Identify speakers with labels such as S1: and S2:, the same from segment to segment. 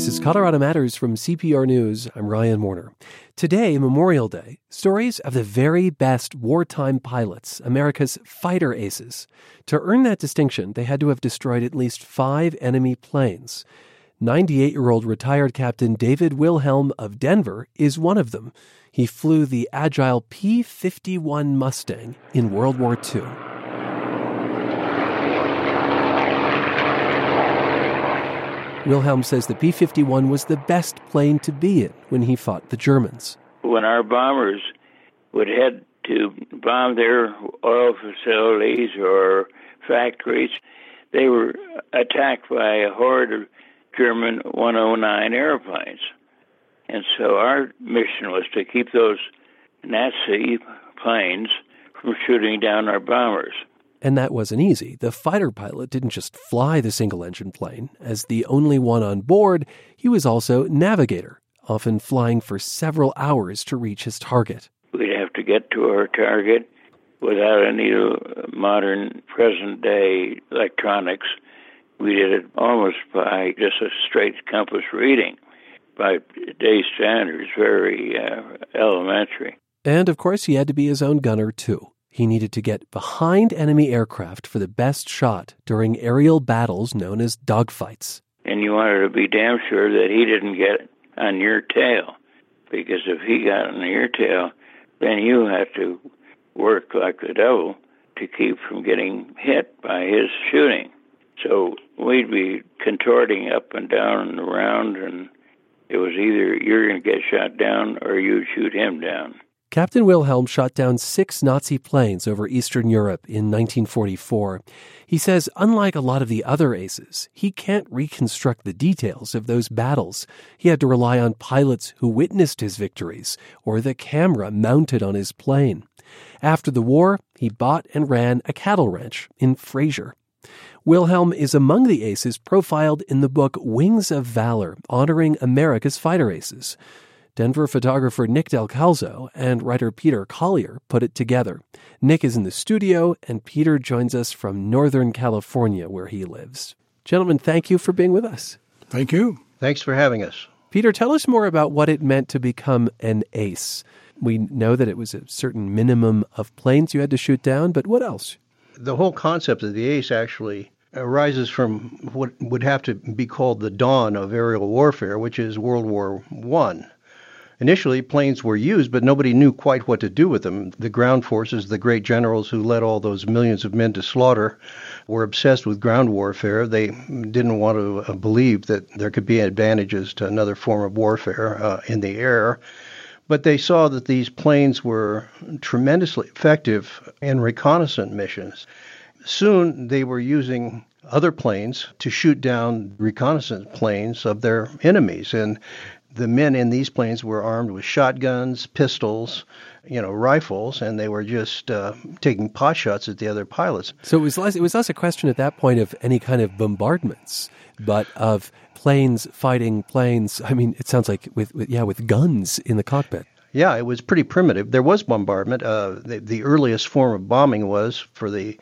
S1: This is Colorado Matters from CPR News. I'm Ryan Warner. Today, Memorial Day, stories of the very best wartime pilots, America's fighter aces. To earn that distinction, they had to have destroyed at least five enemy planes. 98 year old retired Captain David Wilhelm of Denver is one of them. He flew the agile P 51 Mustang in World War II. Wilhelm says the P 51 was the best plane to be in when he fought the Germans.
S2: When our bombers would head to bomb their oil facilities or factories, they were attacked by a horde of German 109 airplanes. And so our mission was to keep those Nazi planes from shooting down our bombers.
S1: And that wasn't easy. The fighter pilot didn't just fly the single engine plane. As the only one on board, he was also navigator, often flying for several hours to reach his target.
S2: We'd have to get to our target without any modern present day electronics we did it almost by just a straight compass reading by today's standards, very uh, elementary.
S1: And of course, he had to be his own gunner, too. He needed to get behind enemy aircraft for the best shot during aerial battles known as dogfights.
S2: And you wanted to be damn sure that he didn't get on your tail, because if he got on your tail, then you had to work like the devil to keep from getting hit by his shooting. So we'd be contorting up and down and around, and it was either you're going to get shot down or you shoot him down.
S1: Captain Wilhelm shot down six Nazi planes over Eastern Europe in 1944. He says, unlike a lot of the other aces, he can't reconstruct the details of those battles. He had to rely on pilots who witnessed his victories or the camera mounted on his plane. After the war, he bought and ran a cattle ranch in Fraser. Wilhelm is among the aces profiled in the book Wings of Valor, honoring America's fighter aces. Denver photographer Nick Del Calzo and writer Peter Collier put it together. Nick is in the studio, and Peter joins us from Northern California, where he lives. Gentlemen, thank you for being with us.
S3: Thank you.
S4: Thanks for having us.
S1: Peter, tell us more about what it meant to become an ace. We know that it was a certain minimum of planes you had to shoot down, but what else?
S4: The whole concept of the ace actually arises from what would have to be called the dawn of aerial warfare, which is World War One. Initially, planes were used, but nobody knew quite what to do with them. The ground forces, the great generals who led all those millions of men to slaughter, were obsessed with ground warfare. They didn't want to uh, believe that there could be advantages to another form of warfare uh, in the air. But they saw that these planes were tremendously effective in reconnaissance missions. Soon they were using other planes to shoot down reconnaissance planes of their enemies. And the men in these planes were armed with shotguns, pistols, you know, rifles, and they were just uh, taking pot shots at the other pilots.
S1: So it was less, it was less a question at that point of any kind of bombardments, but of planes fighting planes. I mean, it sounds like with, with yeah, with guns in the cockpit.
S4: Yeah, it was pretty primitive. There was bombardment. Uh, the, the earliest form of bombing was for the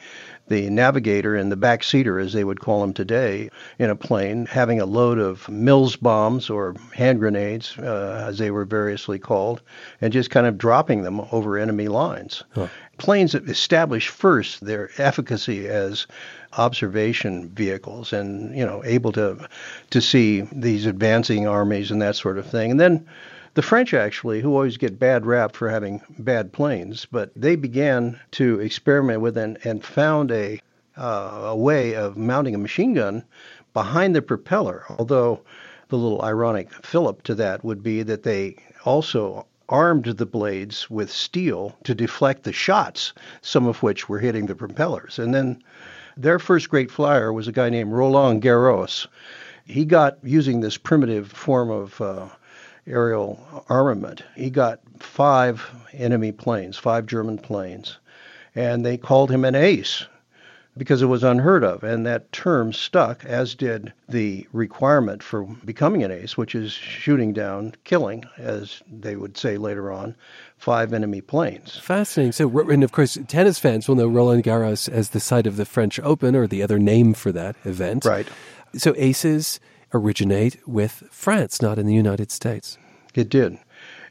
S4: the navigator and the backseater, as they would call them today, in a plane, having a load of Mills bombs or hand grenades, uh, as they were variously called, and just kind of dropping them over enemy lines. Huh. Planes established first their efficacy as observation vehicles and you know able to to see these advancing armies and that sort of thing and then the French, actually, who always get bad rap for having bad planes, but they began to experiment with and, and found a, uh, a way of mounting a machine gun behind the propeller. Although the little ironic fillip to that would be that they also armed the blades with steel to deflect the shots, some of which were hitting the propellers. And then their first great flyer was a guy named Roland Garros. He got using this primitive form of uh, aerial armament. He got five enemy planes, five German planes, and they called him an ace because it was unheard of. And that term stuck, as did the requirement for becoming an ace, which is shooting down, killing, as they would say later on, five enemy planes.
S1: Fascinating. So, and of course, tennis fans will know Roland Garros as the site of the French Open or the other name for that event.
S4: Right.
S1: So, aces originate with France, not in the United States.
S4: It did.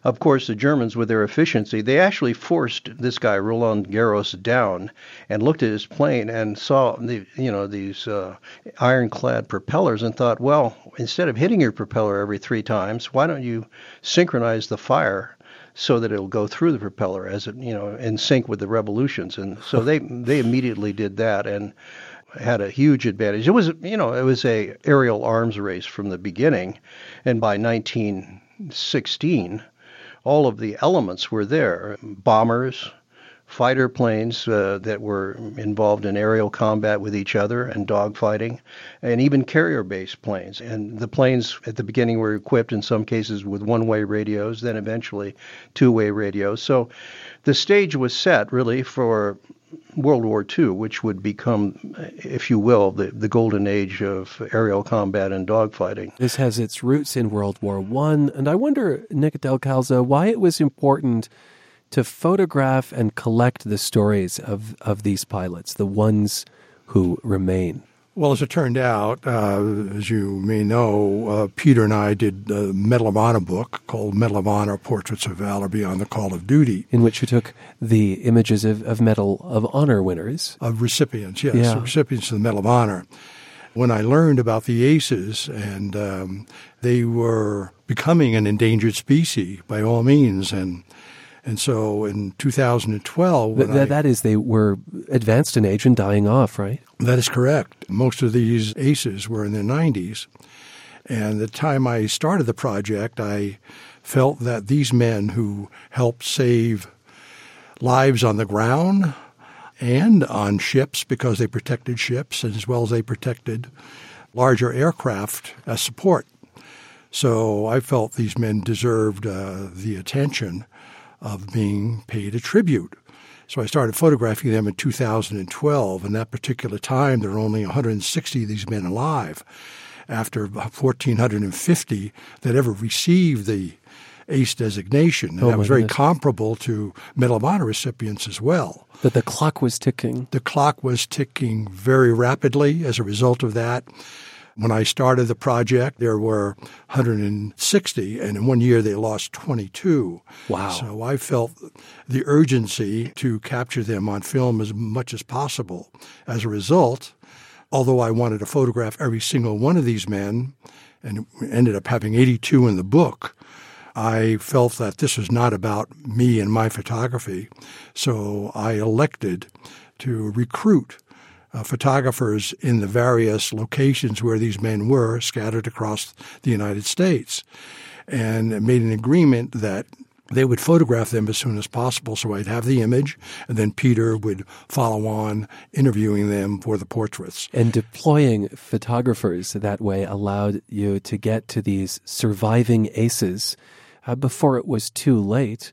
S4: Of course, the Germans, with their efficiency, they actually forced this guy Roland Garros down and looked at his plane and saw the you know these uh, ironclad propellers and thought, well, instead of hitting your propeller every three times, why don't you synchronize the fire so that it'll go through the propeller as it you know in sync with the revolutions and so they they immediately did that and had a huge advantage. It was you know it was a aerial arms race from the beginning and by 1916 all of the elements were there bombers, fighter planes uh, that were involved in aerial combat with each other and dogfighting, and even carrier based planes. And the planes at the beginning were equipped in some cases with one way radios, then eventually two way radios. So the stage was set really for World War II, which would become, if you will, the, the golden age of aerial combat and dogfighting.
S1: This has its roots in World War One, and I wonder, Nick Del Calzo, why it was important to photograph and collect the stories of, of these pilots, the ones who remain.
S3: Well, as it turned out, uh, as you may know, uh, Peter and I did a Medal of Honor book called Medal of Honor Portraits of Valor Beyond the Call of Duty.
S1: In which you took the images of, of Medal of Honor winners.
S3: Of recipients, yes, yeah. recipients of the Medal of Honor. When I learned about the ACEs and um, they were becoming an endangered species by all means, and and so in 2012, Th-
S1: I, that is, they were advanced in age and dying off, right?
S3: That is correct. Most of these ACEs were in their 90s. And the time I started the project, I felt that these men who helped save lives on the ground and on ships because they protected ships as well as they protected larger aircraft as support. So I felt these men deserved uh, the attention of being paid a tribute. So I started photographing them in 2012. And that particular time, there were only 160 of these men alive after 1,450 that ever received the ACE designation. And
S1: oh
S3: that was very
S1: goodness.
S3: comparable to Medal of Honor recipients as well.
S1: But the clock was ticking.
S3: The clock was ticking very rapidly as a result of that. When I started the project, there were 160, and in one year they lost 22.
S1: Wow.
S3: So I felt the urgency to capture them on film as much as possible. As a result, although I wanted to photograph every single one of these men, and ended up having 82 in the book, I felt that this was not about me and my photography. So I elected to recruit uh, photographers in the various locations where these men were scattered across the United States and made an agreement that they would photograph them as soon as possible so I'd have the image and then Peter would follow on interviewing them for the portraits.
S1: And deploying photographers that way allowed you to get to these surviving aces uh, before it was too late.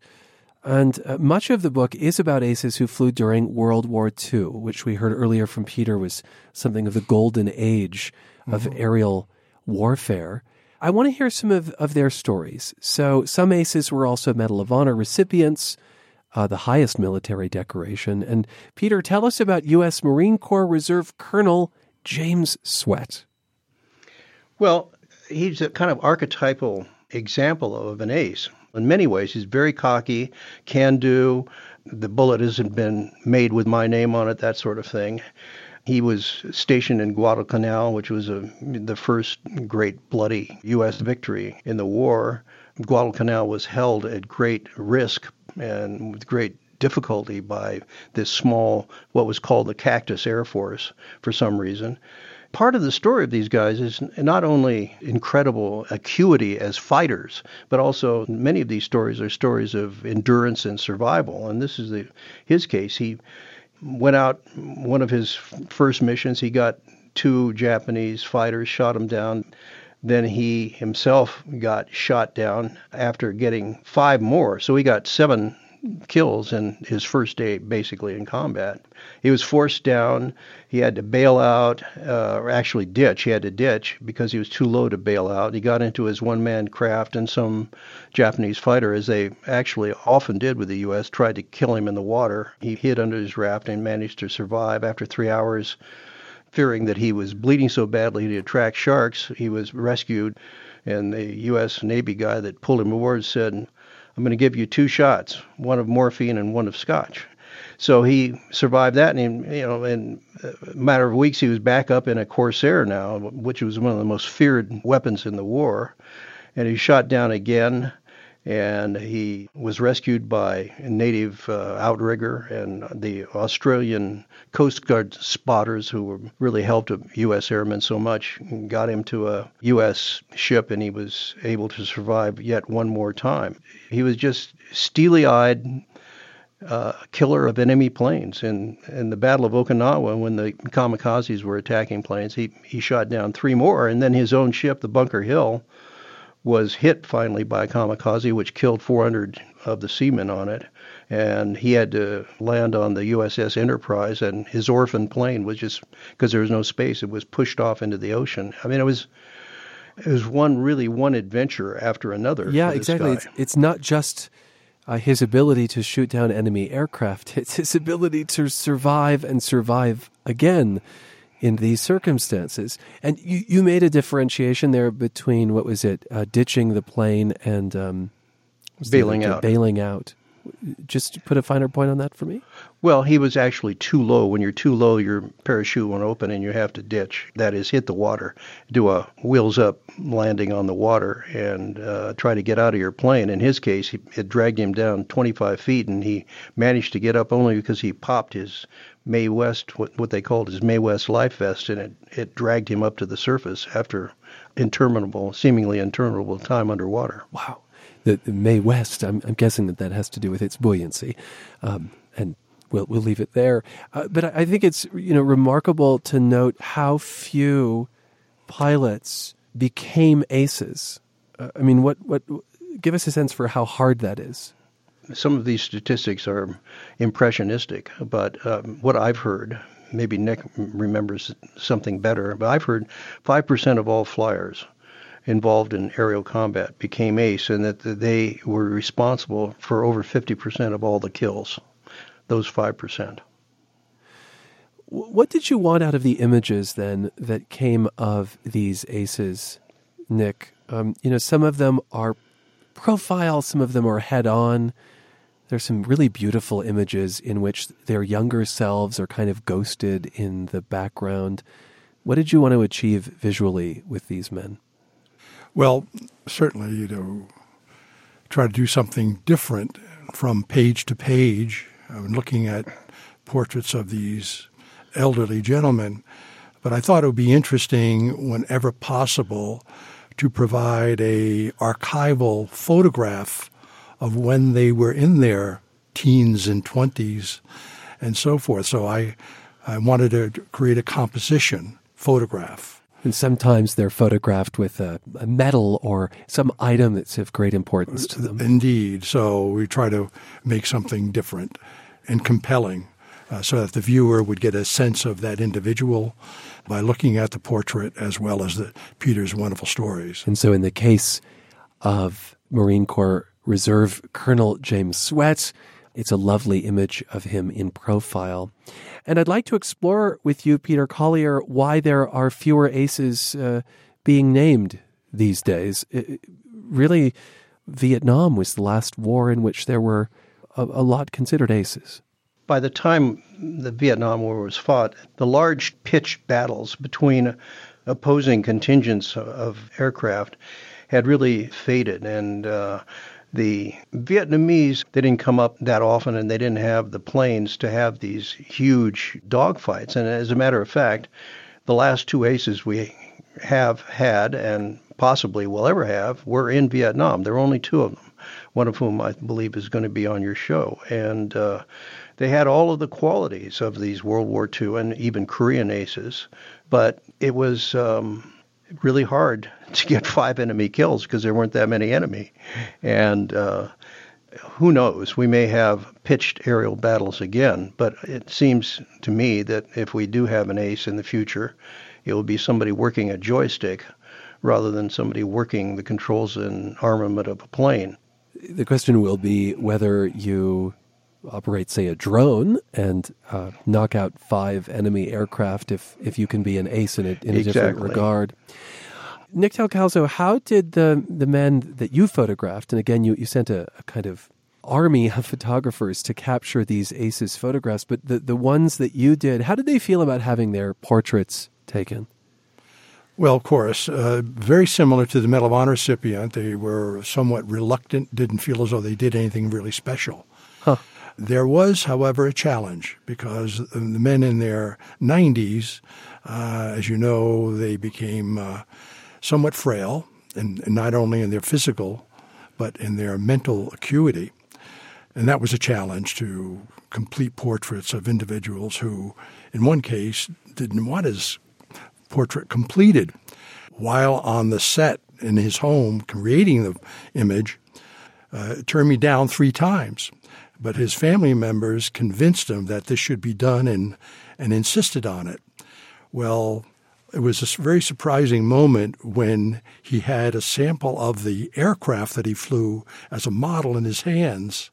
S1: And uh, much of the book is about aces who flew during World War II, which we heard earlier from Peter was something of the golden age of mm-hmm. aerial warfare. I want to hear some of, of their stories. So, some aces were also Medal of Honor recipients, uh, the highest military decoration. And, Peter, tell us about U.S. Marine Corps Reserve Colonel James Swett.
S4: Well, he's a kind of archetypal example of an ace in many ways. He's very cocky, can do. The bullet hasn't been made with my name on it, that sort of thing. He was stationed in Guadalcanal, which was a, the first great bloody U.S. victory in the war. Guadalcanal was held at great risk and with great difficulty by this small, what was called the Cactus Air Force for some reason part of the story of these guys is not only incredible acuity as fighters, but also many of these stories are stories of endurance and survival. And this is the, his case. He went out one of his first missions. He got two Japanese fighters, shot them down. Then he himself got shot down after getting five more. So he got seven kills in his first day basically in combat. He was forced down. He had to bail out, uh, or actually ditch. He had to ditch because he was too low to bail out. He got into his one man craft, and some Japanese fighter, as they actually often did with the U.S., tried to kill him in the water. He hid under his raft and managed to survive. After three hours, fearing that he was bleeding so badly he'd attract sharks, he was rescued. And the U.S. Navy guy that pulled him aboard said, I'm going to give you two shots, one of morphine and one of scotch. So he survived that, and he, you know, in a uh, matter of weeks, he was back up in a Corsair now, which was one of the most feared weapons in the war. And he shot down again and he was rescued by a native uh, outrigger and the Australian Coast Guard spotters who were really helped U.S. airmen so much, got him to a U.S. ship, and he was able to survive yet one more time. He was just steely-eyed. Uh, killer of enemy planes. In, in the Battle of Okinawa, when the kamikazes were attacking planes, he, he shot down three more, and then his own ship, the Bunker Hill, was hit finally by a kamikaze, which killed 400 of the seamen on it. And he had to land on the USS Enterprise, and his orphan plane was just because there was no space, it was pushed off into the ocean. I mean, it was it was one really one adventure after another.
S1: Yeah, exactly. It's, it's not just uh, his ability to shoot down enemy aircraft; it's his ability to survive and survive again in these circumstances. And you, you made a differentiation there between what was it, uh, ditching the plane and um,
S4: bailing the, out.
S1: Bailing out. Just put a finer point on that for me.
S4: Well, he was actually too low. When you're too low, your parachute won't open and you have to ditch. That is, hit the water, do a wheels up landing on the water, and uh, try to get out of your plane. In his case, he, it dragged him down 25 feet, and he managed to get up only because he popped his Mae West, what, what they called his Mae West life vest, and it, it dragged him up to the surface after interminable, seemingly interminable time underwater.
S1: Wow. The, the Mae West, I'm, I'm, guessing that that has to do with its buoyancy. Um, and we'll, we'll leave it there. Uh, but I, I think it's you know remarkable to note how few pilots became aces. Uh, I mean, what, what, give us a sense for how hard that is
S4: some of these statistics are impressionistic, but um, what I've heard, maybe Nick remembers something better, but I've heard 5% of all flyers involved in aerial combat became ace and that they were responsible for over 50% of all the kills, those 5%.
S1: What did you want out of the images then that came of these aces, Nick? Um, you know, some of them are profile, some of them are head on. There's some really beautiful images in which their younger selves are kind of ghosted in the background. What did you want to achieve visually with these men?
S3: Well, certainly, you know, try to do something different from page to page. I'm looking at portraits of these elderly gentlemen, but I thought it would be interesting, whenever possible, to provide a archival photograph of when they were in their teens and 20s and so forth. So I, I wanted to create a composition photograph.
S1: And sometimes they're photographed with a, a, medal or some item that's of great importance to them.
S3: Indeed. So we try to make something different and compelling uh, so that the viewer would get a sense of that individual by looking at the portrait as well as the Peter's wonderful stories.
S1: And so in the case of Marine Corps Reserve Colonel James Swett. It's a lovely image of him in profile. And I'd like to explore with you, Peter Collier, why there are fewer aces uh, being named these days. It, really, Vietnam was the last war in which there were a, a lot considered aces.
S4: By the time the Vietnam War was fought, the large pitched battles between opposing contingents of aircraft had really faded, and uh, the Vietnamese, they didn't come up that often and they didn't have the planes to have these huge dogfights. And as a matter of fact, the last two aces we have had and possibly will ever have were in Vietnam. There are only two of them, one of whom I believe is going to be on your show. And uh, they had all of the qualities of these World War II and even Korean aces, but it was. Um, really hard to get five enemy kills because there weren't that many enemy. And uh, who knows? We may have pitched aerial battles again, but it seems to me that if we do have an ace in the future, it will be somebody working a joystick rather than somebody working the controls and armament of a plane.
S1: The question will be whether you operate, say, a drone and uh, knock out five enemy aircraft if, if you can be an ace in, it, in a
S4: exactly.
S1: different regard. Nick Del Calzo, how did the, the men that you photographed, and again, you, you sent a, a kind of army of photographers to capture these aces photographs, but the, the ones that you did, how did they feel about having their portraits taken?
S3: Well, of course, uh, very similar to the Medal of Honor recipient. They were somewhat reluctant, didn't feel as though they did anything really special.
S1: Huh.
S3: There was, however, a challenge because the men in their 90s, uh, as you know, they became uh, somewhat frail, and, not only in their physical, but in their mental acuity. And that was a challenge to complete portraits of individuals who, in one case, didn't want his portrait completed. While on the set in his home creating the image, uh, turned me down three times. But his family members convinced him that this should be done and, and insisted on it. Well, it was a very surprising moment when he had a sample of the aircraft that he flew as a model in his hands.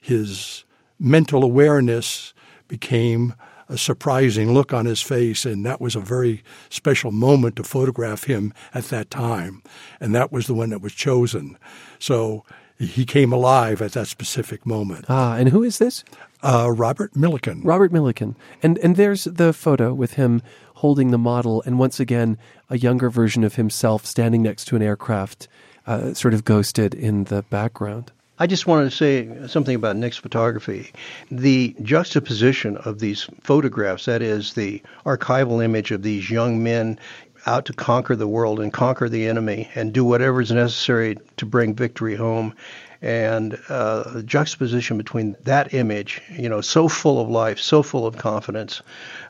S3: His mental awareness became a surprising look on his face, and that was a very special moment to photograph him at that time. And that was the one that was chosen. So he came alive at that specific moment.
S1: Ah, and who is this?
S3: Uh, Robert Millikan.
S1: Robert Millikan. And and there's the photo with him holding the model, and once again, a younger version of himself standing next to an aircraft, uh, sort of ghosted in the background.
S4: I just wanted to say something about Nick's photography. The juxtaposition of these photographs, that is, the archival image of these young men out to conquer the world and conquer the enemy and do whatever is necessary to bring victory home. And uh, the juxtaposition between that image, you know, so full of life, so full of confidence,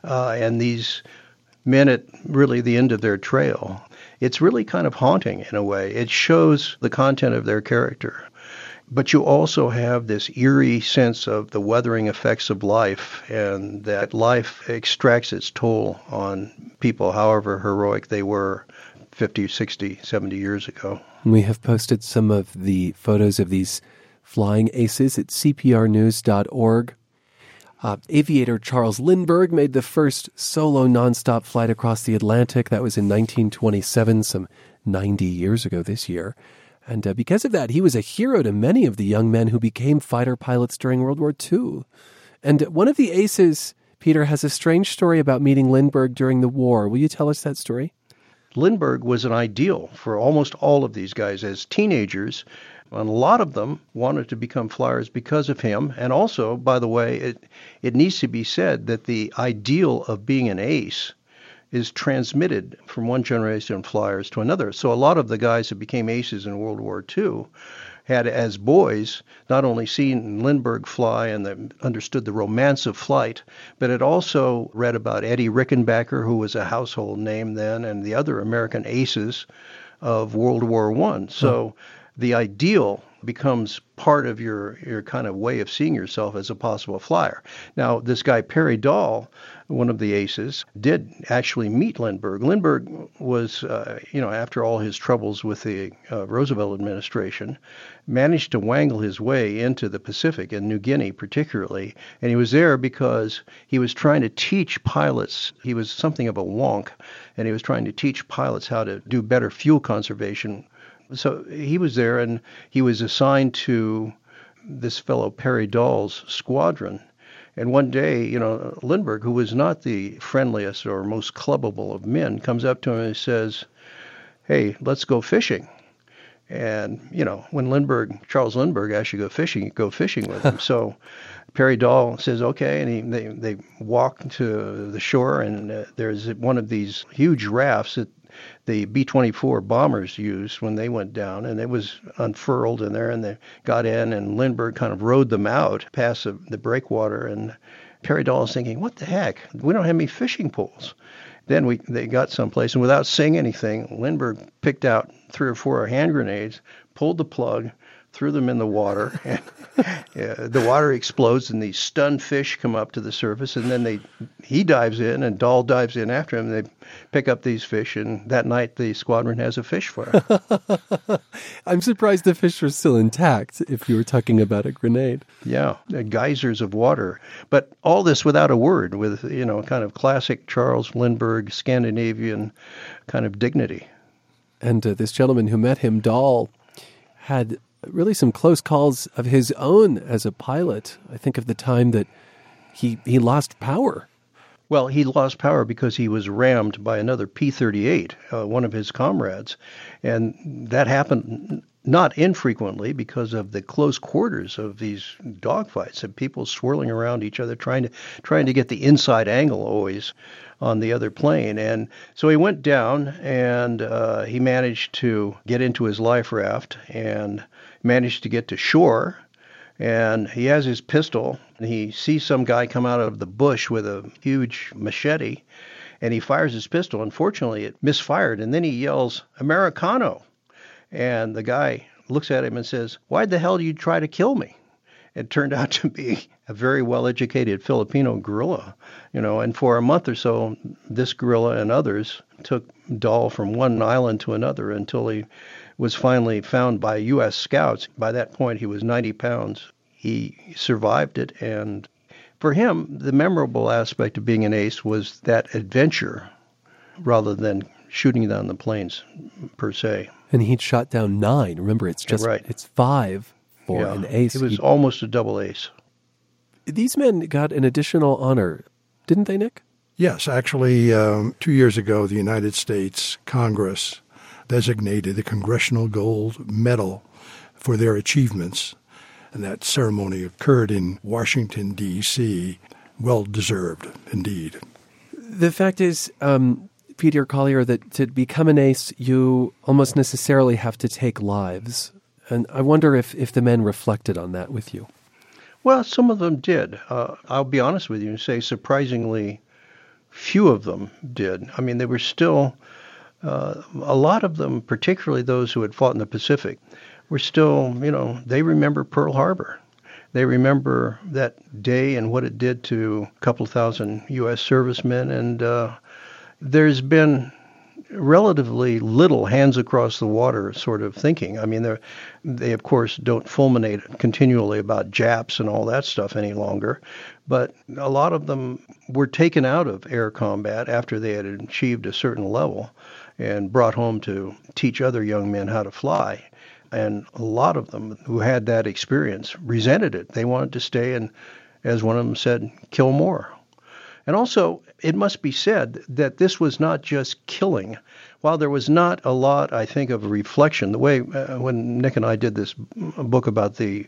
S4: uh, and these men at really the end of their trail, it's really kind of haunting in a way. It shows the content of their character. But you also have this eerie sense of the weathering effects of life and that life extracts its toll on people, however heroic they were 50, 60, 70 years ago.
S1: We have posted some of the photos of these flying aces at cprnews.org. Uh, aviator Charles Lindbergh made the first solo nonstop flight across the Atlantic. That was in 1927, some 90 years ago this year. And uh, because of that, he was a hero to many of the young men who became fighter pilots during World War II. And one of the aces, Peter, has a strange story about meeting Lindbergh during the war. Will you tell us that story?
S4: Lindbergh was an ideal for almost all of these guys as teenagers. And a lot of them wanted to become flyers because of him. And also, by the way, it, it needs to be said that the ideal of being an ace is transmitted from one generation of flyers to another. So a lot of the guys who became aces in World War II had, as boys, not only seen Lindbergh fly and the, understood the romance of flight, but had also read about Eddie Rickenbacker, who was a household name then, and the other American aces of World War One. So hmm. The ideal becomes part of your your kind of way of seeing yourself as a possible flyer. Now, this guy Perry Dahl, one of the aces, did actually meet Lindbergh. Lindbergh was, uh, you know, after all his troubles with the uh, Roosevelt administration, managed to wangle his way into the Pacific and New Guinea particularly, and he was there because he was trying to teach pilots. He was something of a wonk, and he was trying to teach pilots how to do better fuel conservation so he was there and he was assigned to this fellow Perry Dahl's squadron. And one day, you know, Lindbergh, who was not the friendliest or most clubbable of men, comes up to him and says, Hey, let's go fishing. And, you know, when Lindbergh, Charles Lindbergh asks you to go fishing, you go fishing with him. so Perry Dahl says, okay. And he, they, they walk to the shore, and uh, there's one of these huge rafts that the B-24 bombers used when they went down, and it was unfurled in there, and they got in, and Lindbergh kind of rode them out past the, the breakwater, and Perry Dahl is thinking, what the heck? We don't have any fishing poles. Then we they got someplace, and without saying anything, Lindbergh picked out three or four hand grenades, pulled the plug, threw them in the water, and the water explodes, and these stunned fish come up to the surface, and then they he dives in, and Dahl dives in after him. They pick up these fish, and that night the squadron has a fish fry.
S1: I'm surprised the fish are still intact. If you were talking about a grenade,
S4: yeah, geysers of water, but all this without a word, with you know, kind of classic Charles Lindbergh Scandinavian kind of dignity.
S1: And uh, this gentleman who met him, Dahl, had really some close calls of his own as a pilot. I think of the time that he he lost power.
S4: Well, he lost power because he was rammed by another P-38, uh, one of his comrades, and that happened not infrequently because of the close quarters of these dogfights and people swirling around each other trying to trying to get the inside angle always on the other plane and so he went down and uh, he managed to get into his life raft and managed to get to shore and he has his pistol. And he sees some guy come out of the bush with a huge machete and he fires his pistol. Unfortunately it misfired and then he yells americano! And the guy looks at him and says why the hell do you try to kill me? It turned out to be a very well educated filipino guerrilla you know and for a month or so this guerrilla and others took Dahl from one island to another until he was finally found by U.S. scouts. By that point, he was 90 pounds. He survived it, and for him, the memorable aspect of being an ace was that adventure rather than shooting down the planes per se.
S1: And he'd shot down nine. Remember, it's just
S4: right.
S1: it's five for
S4: yeah,
S1: an ace.
S4: It was
S1: He'd,
S4: almost a double ace.
S1: These men got an additional honor, didn't they, Nick?
S3: Yes, actually, um, two years ago, the United States Congress designated the Congressional Gold Medal for their achievements. And that ceremony occurred in Washington, D.C. Well deserved, indeed.
S1: The fact is, um, Peter Collier, that to become an ace, you almost necessarily have to take lives. And I wonder if, if the men reflected on that with you.
S4: Well, some of them did. Uh, I'll be honest with you and say surprisingly few of them did. I mean, they were still uh, a lot of them, particularly those who had fought in the Pacific, were still, you know, they remember Pearl Harbor. They remember that day and what it did to a couple thousand U.S. servicemen. And uh, there's been relatively little hands across the water sort of thinking. I mean, they of course don't fulminate continually about Japs and all that stuff any longer, but a lot of them were taken out of air combat after they had achieved a certain level and brought home to teach other young men how to fly. And a lot of them who had that experience resented it. They wanted to stay and, as one of them said, kill more. And also, it must be said that this was not just killing. While there was not a lot, I think, of reflection, the way uh, when Nick and I did this book about the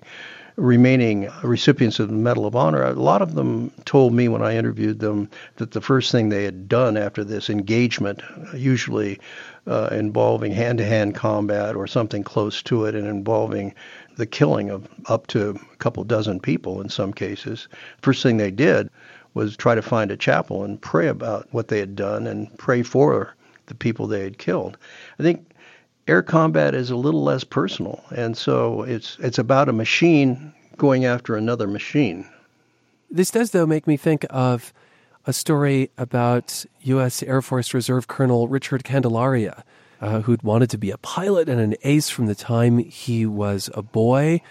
S4: remaining recipients of the Medal of Honor, a lot of them told me when I interviewed them that the first thing they had done after this engagement, usually uh, involving hand to hand combat or something close to it and involving the killing of up to a couple dozen people in some cases, first thing they did was try to find a chapel and pray about what they had done and pray for the people they had killed. I think air combat is a little less personal, and so it's it's about a machine going after another machine.
S1: This does, though, make me think of a story about U.S. Air Force Reserve Colonel Richard Candelaria, uh, who'd wanted to be a pilot and an ace from the time he was a boy,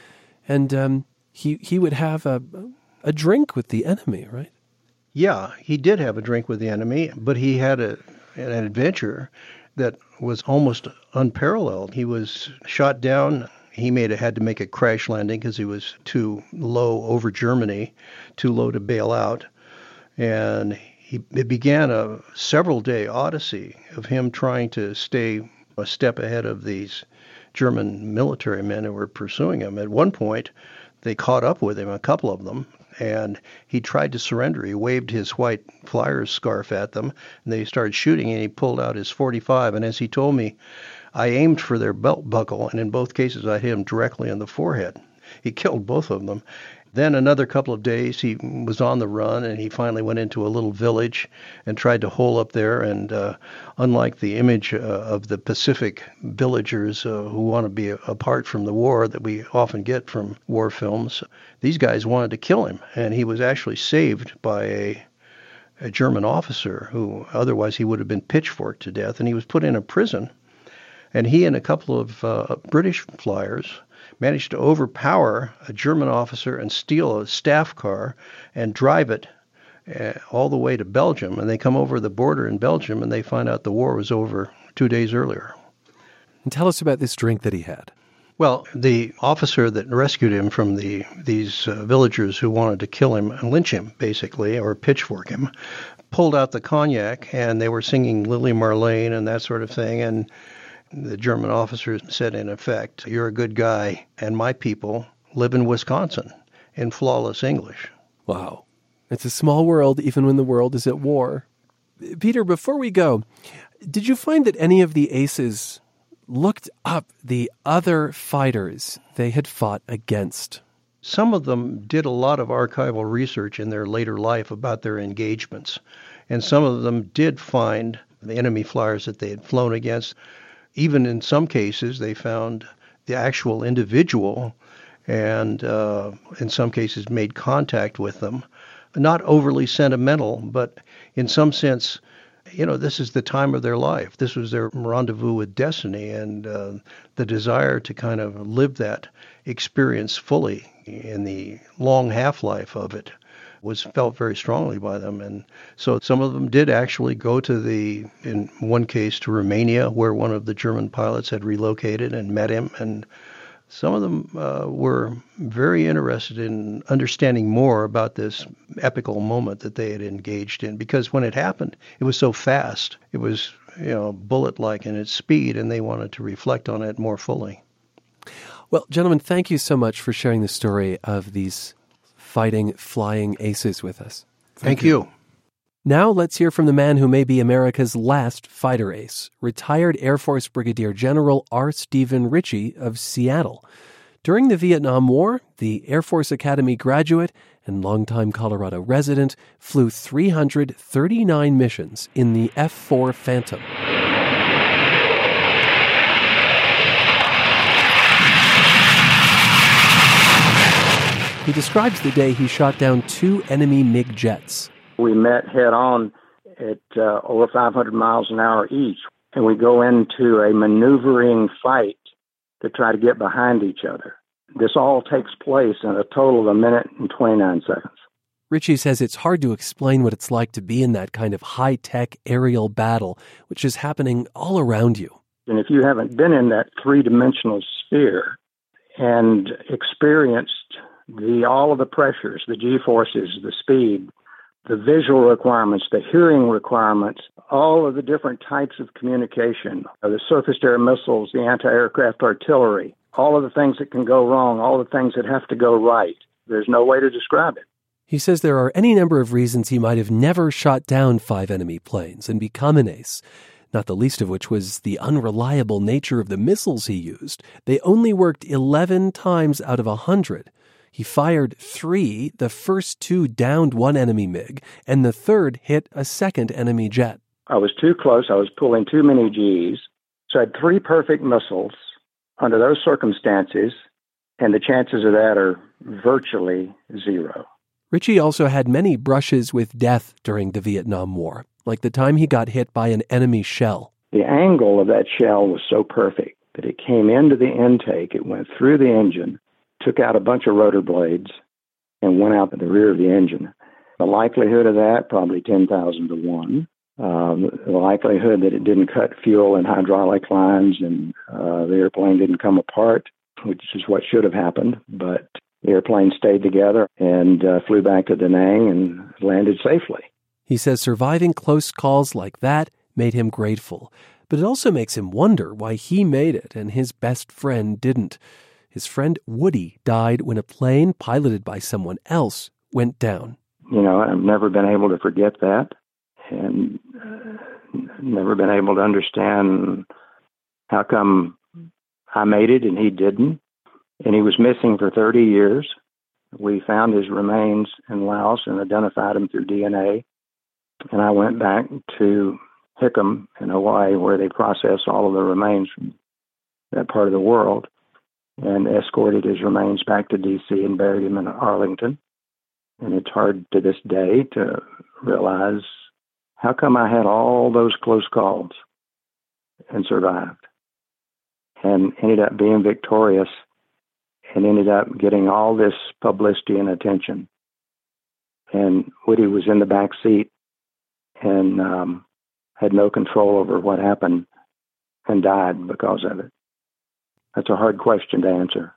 S1: and um, he he would have a a drink with the enemy, right?
S4: Yeah, he did have a drink with the enemy, but he had a an adventure that was almost unparalleled. He was shot down. He made a, had to make a crash landing because he was too low over Germany, too low to bail out, and he it began a several day odyssey of him trying to stay a step ahead of these German military men who were pursuing him. At one point, they caught up with him, a couple of them, and he tried to surrender. He waved his white flyer's scarf at them, and they started shooting, and he pulled out his 45. And as he told me, I aimed for their belt buckle, and in both cases, I hit him directly in the forehead. He killed both of them. Then another couple of days, he was on the run, and he finally went into a little village and tried to hole up there. And uh, unlike the image uh, of the Pacific villagers uh, who want to be apart from the war that we often get from war films, these guys wanted to kill him, and he was actually saved by a a German officer who otherwise he would have been pitchforked to death, and he was put in a prison. And he and a couple of uh, British flyers managed to overpower a German officer and steal a staff car and drive it uh, all the way to Belgium. And they come over the border in Belgium and they find out the war was over two days earlier.
S1: And tell us about this drink that he had.
S4: Well, the officer that rescued him from the these uh, villagers who wanted to kill him and lynch him, basically, or pitchfork him, pulled out the cognac, and they were singing Lili Marlene and that sort of thing. And the German officer said, in effect, You're a good guy, and my people live in Wisconsin in flawless English.
S1: Wow. It's a small world, even when the world is at war. Peter, before we go, did you find that any of the aces looked up the other fighters they had fought against?
S4: Some of them did a lot of archival research in their later life about their engagements, and some of them did find the enemy flyers that they had flown against even in some cases, they found the actual individual and uh, in some cases made contact with them. Not overly sentimental, but in some sense, you know, this is the time of their life. This was their rendezvous with destiny and uh, the desire to kind of live that experience fully in the long half life of it was felt very strongly by them. And so some of them did actually go to the, in one case, to Romania, where one of the German pilots had relocated and met him. And some of them uh, were very interested in understanding more about this epical moment that they had engaged in because when it happened, it was so fast. It was, you know, bullet like in its speed, and they wanted to reflect on it more fully.
S1: Well, gentlemen, thank you so much for sharing the story of these fighting flying aces with us.
S4: Thank, Thank you. you.
S1: Now let's hear from the man who may be America's last fighter ace, retired Air Force Brigadier General R. Stephen Ritchie of Seattle. During the Vietnam War, the Air Force Academy graduate and longtime Colorado resident flew 339 missions in the F 4 Phantom. He describes the day he shot down two enemy MiG jets.
S5: We met head on at uh, over 500 miles an hour each, and we go into a maneuvering fight to try to get behind each other. This all takes place in a total of a minute and 29 seconds.
S1: Ritchie says it's hard to explain what it's like to be in that kind of high tech aerial battle, which is happening all around you.
S5: And if you haven't been in that three dimensional sphere and experienced the all of the pressures, the G forces, the speed, the visual requirements, the hearing requirements, all of the different types of communication, uh, the surface to air missiles, the anti aircraft artillery, all of the things that can go wrong, all the things that have to go right. There's no way to describe it.
S1: He says there are any number of reasons he might have never shot down five enemy planes and become an ace, not the least of which was the unreliable nature of the missiles he used. They only worked 11 times out of a 100. He fired three, the first two downed one enemy MiG, and the third hit a second enemy jet.
S5: I was too close. I was pulling too many Gs. So I had three perfect missiles under those circumstances, and the chances of that are virtually zero.
S1: Ritchie also had many brushes with death during the Vietnam War, like the time he got hit by an enemy shell.
S5: The angle of that shell was so perfect that it came into the intake, it went through the engine, took out a bunch of rotor blades and went out the rear of the engine. The likelihood of that, probably 10,000 to 1. Um, the likelihood that it didn't cut fuel and hydraulic lines and uh, the airplane didn't come apart, which is what should have happened, but the airplane stayed together and uh, flew back to Da Nang and landed safely.
S1: He says surviving close calls like that made him grateful, but it also makes him wonder why he made it and his best friend didn't. His friend Woody died when a plane piloted by someone else went down.
S5: You know, I've never been able to forget that and uh, never been able to understand how come I made it and he didn't. And he was missing for 30 years. We found his remains in Laos and identified him through DNA. And I went back to Hickam in Hawaii, where they process all of the remains from that part of the world, and escorted his remains back to D.C. and buried him in Arlington. And it's hard to this day to realize how come I had all those close calls and survived and ended up being victorious and ended up getting all this publicity and attention. And Woody was in the back seat and um, had no control over what happened and died because of it. That's a hard question to answer.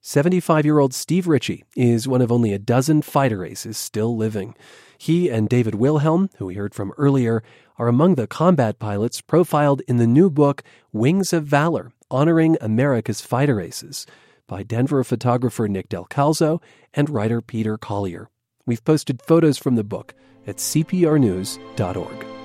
S1: 75 year old Steve Ritchie is one of only a dozen fighter aces still living. He and David Wilhelm, who we heard from earlier, are among the combat pilots profiled in the new book Wings of Valor Honoring America's Fighter Aces by Denver photographer Nick Del Calzo and writer Peter Collier. We've posted photos from the book at cprnews.org.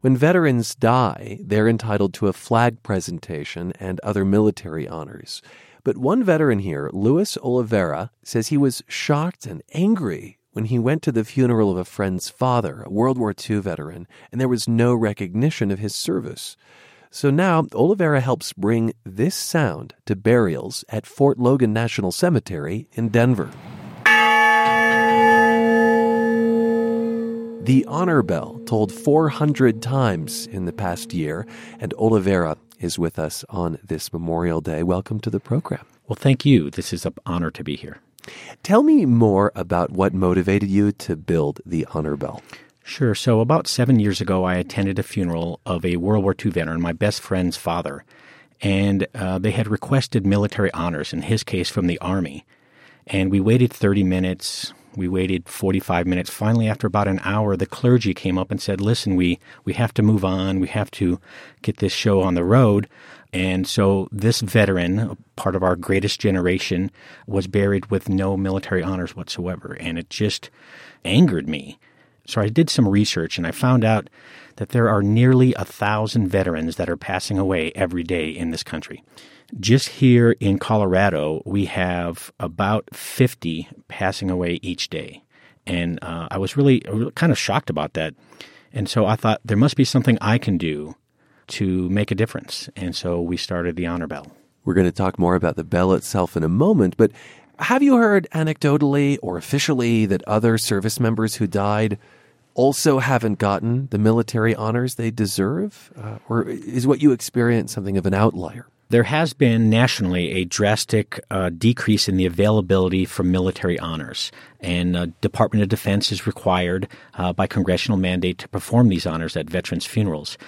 S1: When veterans die, they're entitled to a flag presentation and other military honors. But one veteran here, Luis Oliveira, says he was shocked and angry when he went to the funeral of a friend's father, a World War II veteran, and there was no recognition of his service. So now Oliveira helps bring this sound to burials at Fort Logan National Cemetery in Denver. The honor bell tolled 400 times in the past year, and Oliveira is with us on this Memorial Day. Welcome to the program.
S6: Well, thank you. This is an honor to be here.
S1: Tell me more about what motivated you to build the honor bell.
S6: Sure. So, about seven years ago, I attended a funeral of a World War II veteran, my best friend's father, and uh, they had requested military honors, in his case from the Army. And we waited 30 minutes, we waited 45 minutes. Finally, after about an hour, the clergy came up and said, Listen, we, we have to move on. We have to get this show on the road. And so this veteran, part of our greatest generation, was buried with no military honors whatsoever. And it just angered me. So I did some research and I found out that there are nearly a thousand veterans that are passing away every day in this country. Just here in Colorado, we have about 50 passing away each day. And uh, I was really, kind of shocked about that. And so I thought there must be something I can do to make a difference. And so we started the Honor Bell.
S1: We're going to talk more about the bell itself in a moment, but have you heard anecdotally or officially that other service members who died also haven't gotten the military honors they deserve? Uh, or is what you experienced something of an outlier?
S6: There has been nationally a drastic uh, decrease in the availability for military honors, and uh, Department of Defense is required uh, by congressional mandate to perform these honors at veterans' funerals.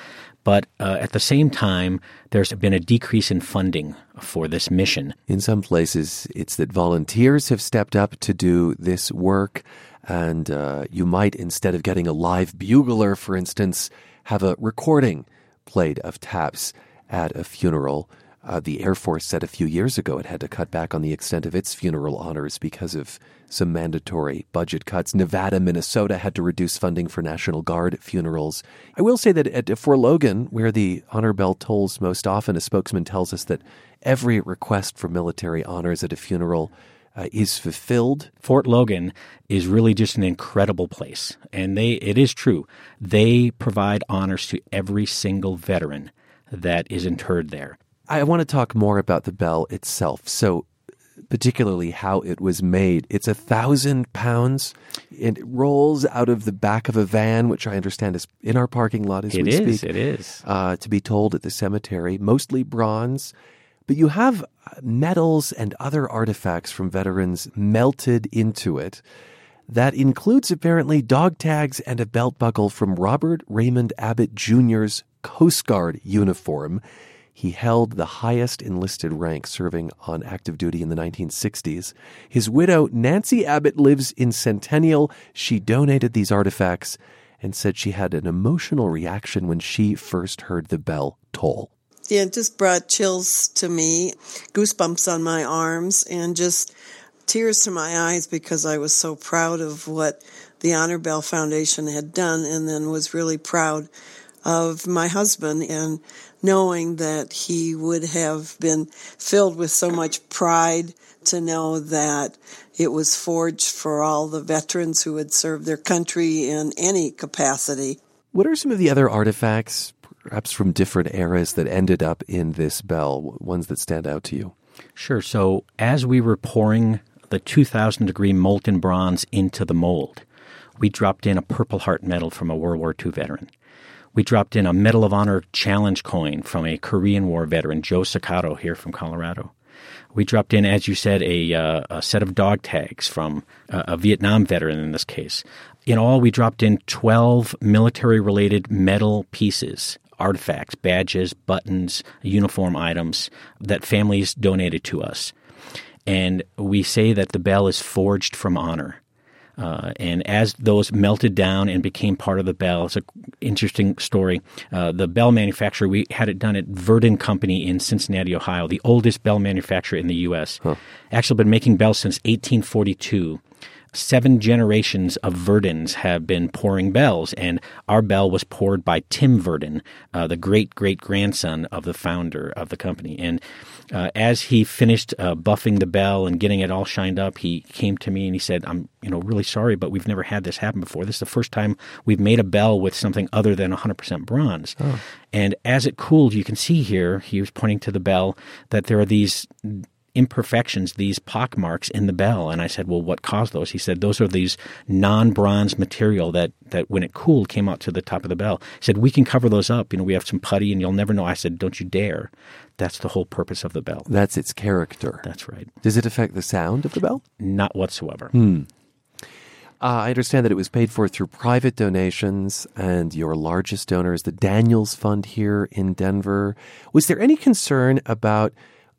S6: But uh, at the same time, there's been a decrease in funding for this mission.
S1: In some places, it's that volunteers have stepped up to do this work, and uh, you might, instead of getting a live bugler, for instance, have a recording played of taps at a funeral uh, the Air Force said a few years ago it had to cut back on the extent of its funeral honors because of some mandatory budget cuts. Nevada, Minnesota had to reduce funding for National Guard funerals. I will say that at Fort Logan, where the honor bell tolls most often, a spokesman tells us that every request for military honors at a funeral uh, is fulfilled.
S6: Fort Logan is really just an incredible place, and they it is true. They provide honors to every single veteran that is interred there.
S1: I want to talk more about the bell itself. So, particularly how it was made. It's a thousand pounds. It rolls out of the back of a van, which I understand is in our parking lot as
S6: it
S1: we
S6: is,
S1: speak.
S6: It is.
S1: Uh, to be tolled at the cemetery, mostly bronze. But you have medals and other artifacts from veterans melted into it. That includes apparently dog tags and a belt buckle from Robert Raymond Abbott Jr.'s Coast Guard uniform. He held the highest enlisted rank serving on active duty in the 1960s. His widow, Nancy Abbott, lives in Centennial. She donated these artifacts and said she had an emotional reaction when she first heard the bell toll.
S7: Yeah, it just brought chills to me, goosebumps on my arms, and just tears to my eyes because I was so proud of what the Honor Bell Foundation had done and then was really proud of my husband and knowing that he would have been filled with so much pride to know that it was forged for all the veterans who had served their country in any capacity.
S1: What are some of the other artifacts, perhaps from different eras, that ended up in this bell, ones that stand out to you?
S6: Sure. So, as we were pouring the 2000 degree molten bronze into the mold, we dropped in a Purple Heart medal from a World War II veteran. We dropped in a Medal of Honor challenge coin from a Korean War veteran, Joe Sakato, here from Colorado. We dropped in, as you said, a, uh, a set of dog tags from a Vietnam veteran in this case. In all, we dropped in 12 military related metal pieces, artifacts, badges, buttons, uniform items that families donated to us. And we say that the bell is forged from honor. Uh, and as those melted down and became part of the bell, it's an interesting story. Uh, the bell manufacturer, we had it done at Verdin Company in Cincinnati, Ohio, the oldest bell manufacturer in the U.S. Huh. Actually, been making bells since 1842 seven generations of Verdins have been pouring bells, and our bell was poured by Tim Verdin, uh, the great great grandson of the founder of the company. And uh, as he finished uh, buffing the bell and getting it all shined up, he came to me and he said, "I'm you know really sorry, but we've never had this happen before. This is the first time we've made a bell with something other than 100% bronze." Oh. And as it cooled, you can see here he was pointing to the bell that there are these imperfections, these pock marks in the bell. And I said, well, what caused those? He said, those are these non-bronze material that, that when it cooled came out to the top of the bell. He said, we can cover those up. You know, we have some putty and you'll never know. I said, don't you dare. That's the whole purpose of the bell.
S1: That's its character.
S6: That's right.
S1: Does it affect the sound of the bell?
S6: Not whatsoever.
S1: Hmm. Uh, I understand that it was paid for through private donations, and your largest donor is the Daniels Fund here in Denver. Was there any concern about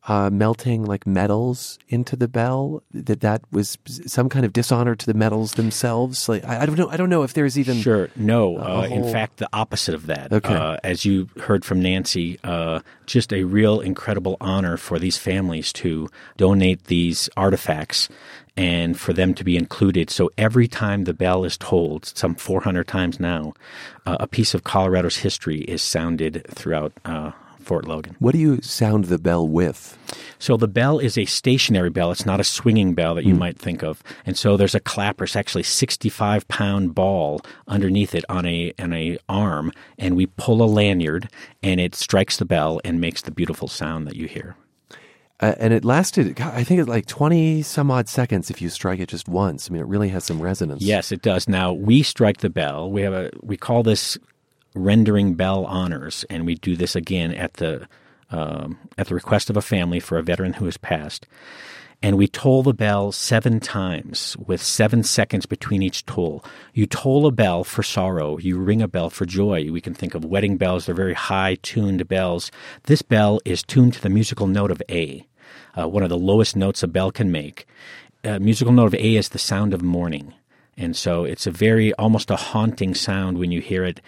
S1: uh, melting like metals into the bell that that was some kind of dishonor to the medals themselves like i, I don't know i don't know if there's even
S6: sure no uh, whole... in fact the opposite of that
S1: okay.
S6: Uh, as you heard from nancy uh, just a real incredible honor for these families to donate these artifacts and for them to be included. So every time the bell is tolled, some 400 times now, uh, a piece of Colorado's history is sounded throughout uh, Fort Logan.
S1: What do you sound the bell with?
S6: So the bell is a stationary bell. It's not a swinging bell that you mm. might think of. And so there's a clapper. It's actually a 65 pound ball underneath it on a on a arm, and we pull a lanyard, and it strikes the bell and makes the beautiful sound that you hear.
S1: Uh, and it lasted, I think, it's like 20 some odd seconds if you strike it just once. I mean, it really has some resonance.
S6: Yes, it does. Now, we strike the bell. We have a, we call this rendering bell honors, and we do this again at the um, at the request of a family for a veteran who has passed. And we toll the bell seven times with seven seconds between each toll. You toll a bell for sorrow. You ring a bell for joy. We can think of wedding bells. They're very high tuned bells. This bell is tuned to the musical note of A, uh, one of the lowest notes a bell can make. A musical note of A is the sound of mourning. And so it's a very, almost a haunting sound when you hear it.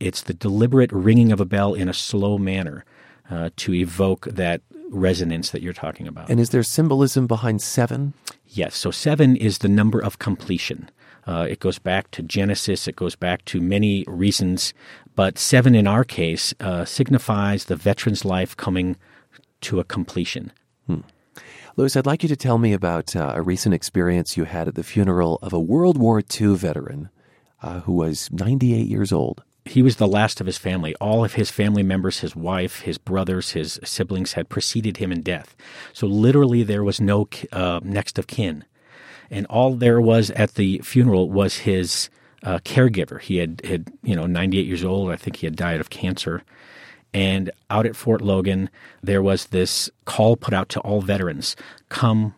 S6: It's the deliberate ringing of a bell in a slow manner uh, to evoke that resonance that you're talking about.
S1: And is there symbolism behind seven?
S6: Yes. So seven is the number of completion. Uh, it goes back to Genesis. It goes back to many reasons, but seven in our case uh, signifies the veteran's life coming to a completion.
S1: Hmm. Louis, I'd like you to tell me about uh, a recent experience you had at the funeral of a World War II veteran uh, who was 98 years old
S6: he was the last of his family. All of his family members, his wife, his brothers, his siblings had preceded him in death. So literally, there was no uh, next of kin. And all there was at the funeral was his uh, caregiver. He had, had, you know, 98 years old. I think he had died of cancer. And out at Fort Logan, there was this call put out to all veterans come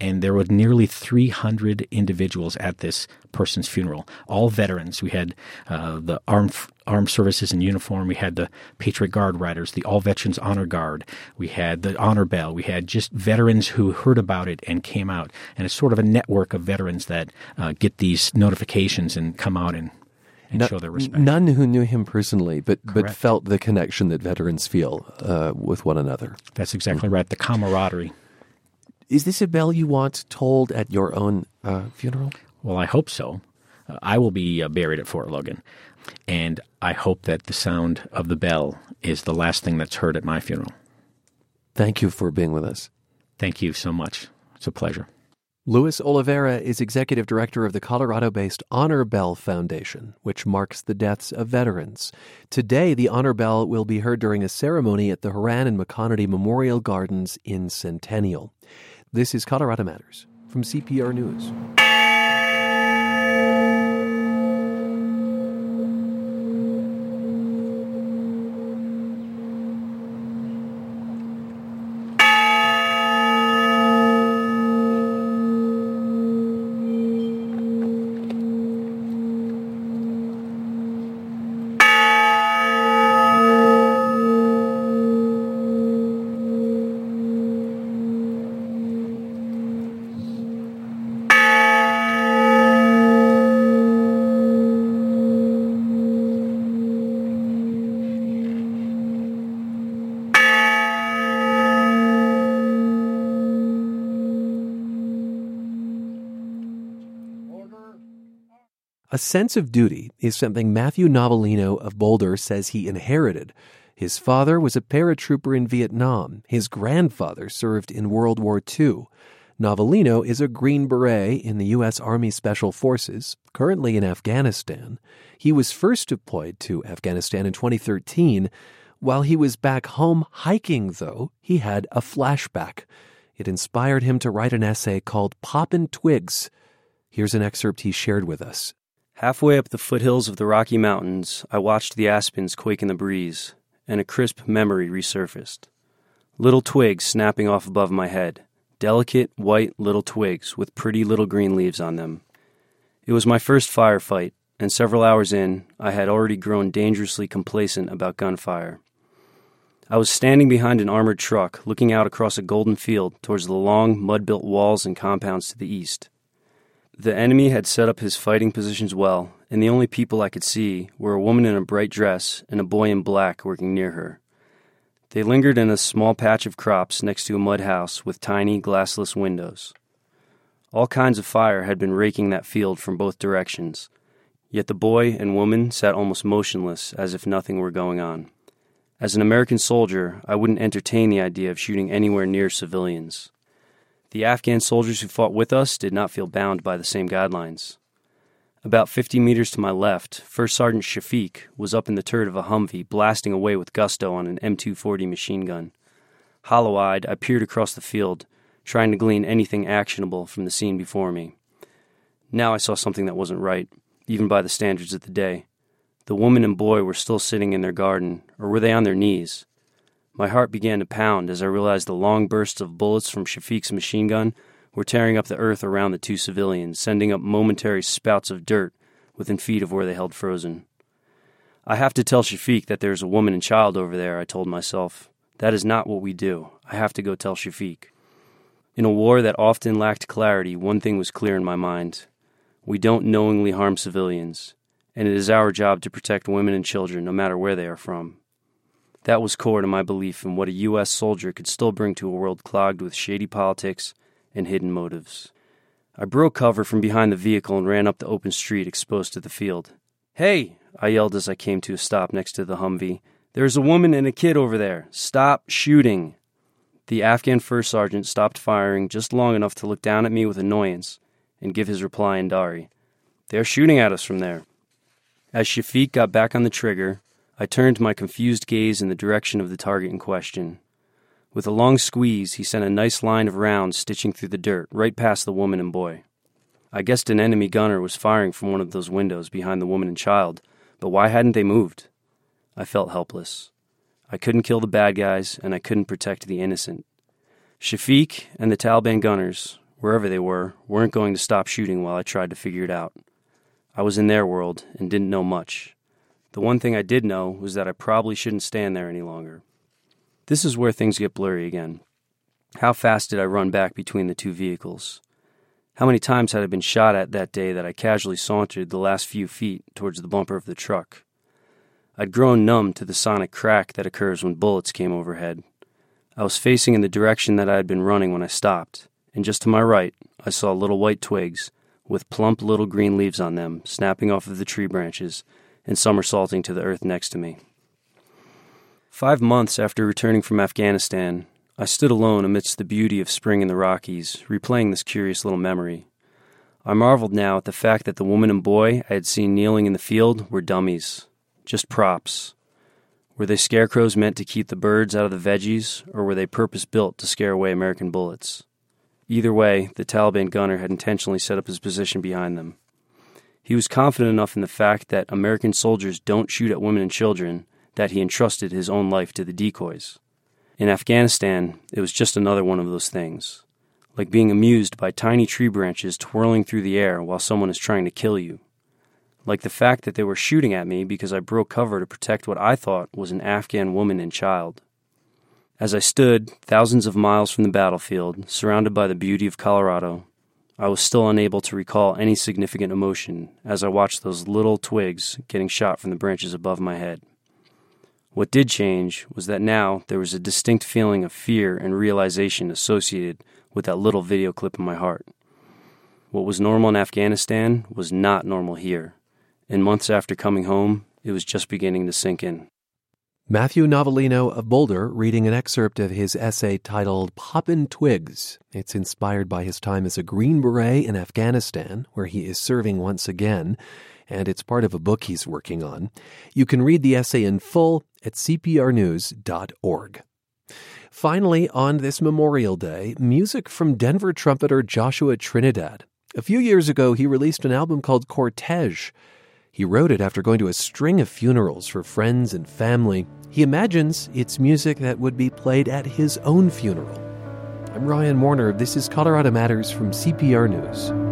S6: and there were nearly 300 individuals at this person's funeral, all veterans. We had uh, the armed armed services in uniform. We had the Patriot Guard riders, the All Veterans Honor Guard. We had the Honor Bell. We had just veterans who heard about it and came out. And it's sort of a network of veterans that uh, get these notifications and come out and and
S1: no,
S6: show their respect.
S1: None who knew him personally, but but felt the connection that veterans feel uh, with one another.
S6: That's exactly right. The camaraderie.
S1: Is this a bell you want tolled at your own uh, funeral?
S6: Well, I hope so. Uh, I will be uh, buried at Fort Logan, and I hope that the sound of the bell is the last thing that's heard at my funeral.
S1: Thank you for being with us.
S6: Thank you so much. It's a pleasure.
S1: Luis Oliveira is executive director of the Colorado based Honor Bell Foundation, which marks the deaths of veterans. Today, the Honor Bell will be heard during a ceremony at the Horan and McConaty Memorial Gardens in Centennial. This is Colorado Matters from CPR News. A sense of duty is something Matthew Novelino of Boulder says he inherited. His father was a paratrooper in Vietnam. His grandfather served in World War II. Novelino is a Green Beret in the U.S. Army Special Forces, currently in Afghanistan. He was first deployed to Afghanistan in 2013. While he was back home hiking, though, he had a flashback. It inspired him to write an essay called Poppin' Twigs. Here's an excerpt he shared with us.
S8: Halfway up the foothills of the Rocky Mountains, I watched the aspens quake in the breeze, and a crisp memory resurfaced. Little twigs snapping off above my head, delicate, white little twigs with pretty little green leaves on them. It was my first firefight, and several hours in, I had already grown dangerously complacent about gunfire. I was standing behind an armored truck, looking out across a golden field towards the long, mud built walls and compounds to the east. The enemy had set up his fighting positions well, and the only people I could see were a woman in a bright dress and a boy in black working near her. They lingered in a small patch of crops next to a mud house with tiny glassless windows. All kinds of fire had been raking that field from both directions, yet the boy and woman sat almost motionless as if nothing were going on. As an American soldier, I wouldn't entertain the idea of shooting anywhere near civilians. The Afghan soldiers who fought with us did not feel bound by the same guidelines. About 50 meters to my left, First Sergeant Shafiq was up in the turret of a Humvee blasting away with gusto on an M240 machine gun. Hollow eyed, I peered across the field, trying to glean anything actionable from the scene before me. Now I saw something that wasn't right, even by the standards of the day. The woman and boy were still sitting in their garden, or were they on their knees? My heart began to pound as I realized the long bursts of bullets from Shafiq's machine gun were tearing up the earth around the two civilians, sending up momentary spouts of dirt within feet of where they held frozen. I have to tell Shafiq that there is a woman and child over there, I told myself. That is not what we do. I have to go tell Shafiq. In a war that often lacked clarity, one thing was clear in my mind. We don't knowingly harm civilians, and it is our job to protect women and children no matter where they are from. That was core to my belief in what a U.S. soldier could still bring to a world clogged with shady politics and hidden motives. I broke cover from behind the vehicle and ran up the open street exposed to the field. Hey! I yelled as I came to a stop next to the Humvee. There's a woman and a kid over there. Stop shooting! The Afghan first sergeant stopped firing just long enough to look down at me with annoyance and give his reply in Dari. They're shooting at us from there. As Shafiq got back on the trigger, I turned my confused gaze in the direction of the target in question. With a long squeeze, he sent a nice line of rounds stitching through the dirt right past the woman and boy. I guessed an enemy gunner was firing from one of those windows behind the woman and child, but why hadn't they moved? I felt helpless. I couldn't kill the bad guys, and I couldn't protect the innocent. Shafiq and the Taliban gunners wherever they were, weren't going to stop shooting while I tried to figure it out. I was in their world and didn't know much. The one thing I did know was that I probably shouldn't stand there any longer. This is where things get blurry again. How fast did I run back between the two vehicles? How many times had I been shot at that day that I casually sauntered the last few feet towards the bumper of the truck? I'd grown numb to the sonic crack that occurs when bullets came overhead. I was facing in the direction that I had been running when I stopped, and just to my right, I saw little white twigs with plump little green leaves on them snapping off of the tree branches and somersaulting to the earth next to me. Five months after returning from Afghanistan, I stood alone amidst the beauty of spring in the Rockies, replaying this curious little memory. I marveled now at the fact that the woman and boy I had seen kneeling in the field were dummies, just props. Were they scarecrows meant to keep the birds out of the veggies, or were they purpose built to scare away American bullets? Either way, the Taliban gunner had intentionally set up his position behind them. He was confident enough in the fact that American soldiers don't shoot at women and children that he entrusted his own life to the decoys. In Afghanistan, it was just another one of those things, like being amused by tiny tree branches twirling through the air while someone is trying to kill you. Like the fact that they were shooting at me because I broke cover to protect what I thought was an Afghan woman and child. As I stood, thousands of miles from the battlefield, surrounded by the beauty of Colorado, I was still unable to recall any significant emotion as I watched those little twigs getting shot from the branches above my head. What did change was that now there was a distinct feeling of fear and realization associated with that little video clip in my heart. What was normal in Afghanistan was not normal here, and months after coming home, it was just beginning to sink in.
S1: Matthew Novelino of Boulder reading an excerpt of his essay titled Poppin' Twigs. It's inspired by his time as a Green Beret in Afghanistan, where he is serving once again, and it's part of a book he's working on. You can read the essay in full at cprnews.org. Finally, on this Memorial Day, music from Denver trumpeter Joshua Trinidad. A few years ago, he released an album called Cortege. He wrote it after going to a string of funerals for friends and family. He imagines it's music that would be played at his own funeral. I'm Ryan Warner. This is Colorado Matters from CPR News.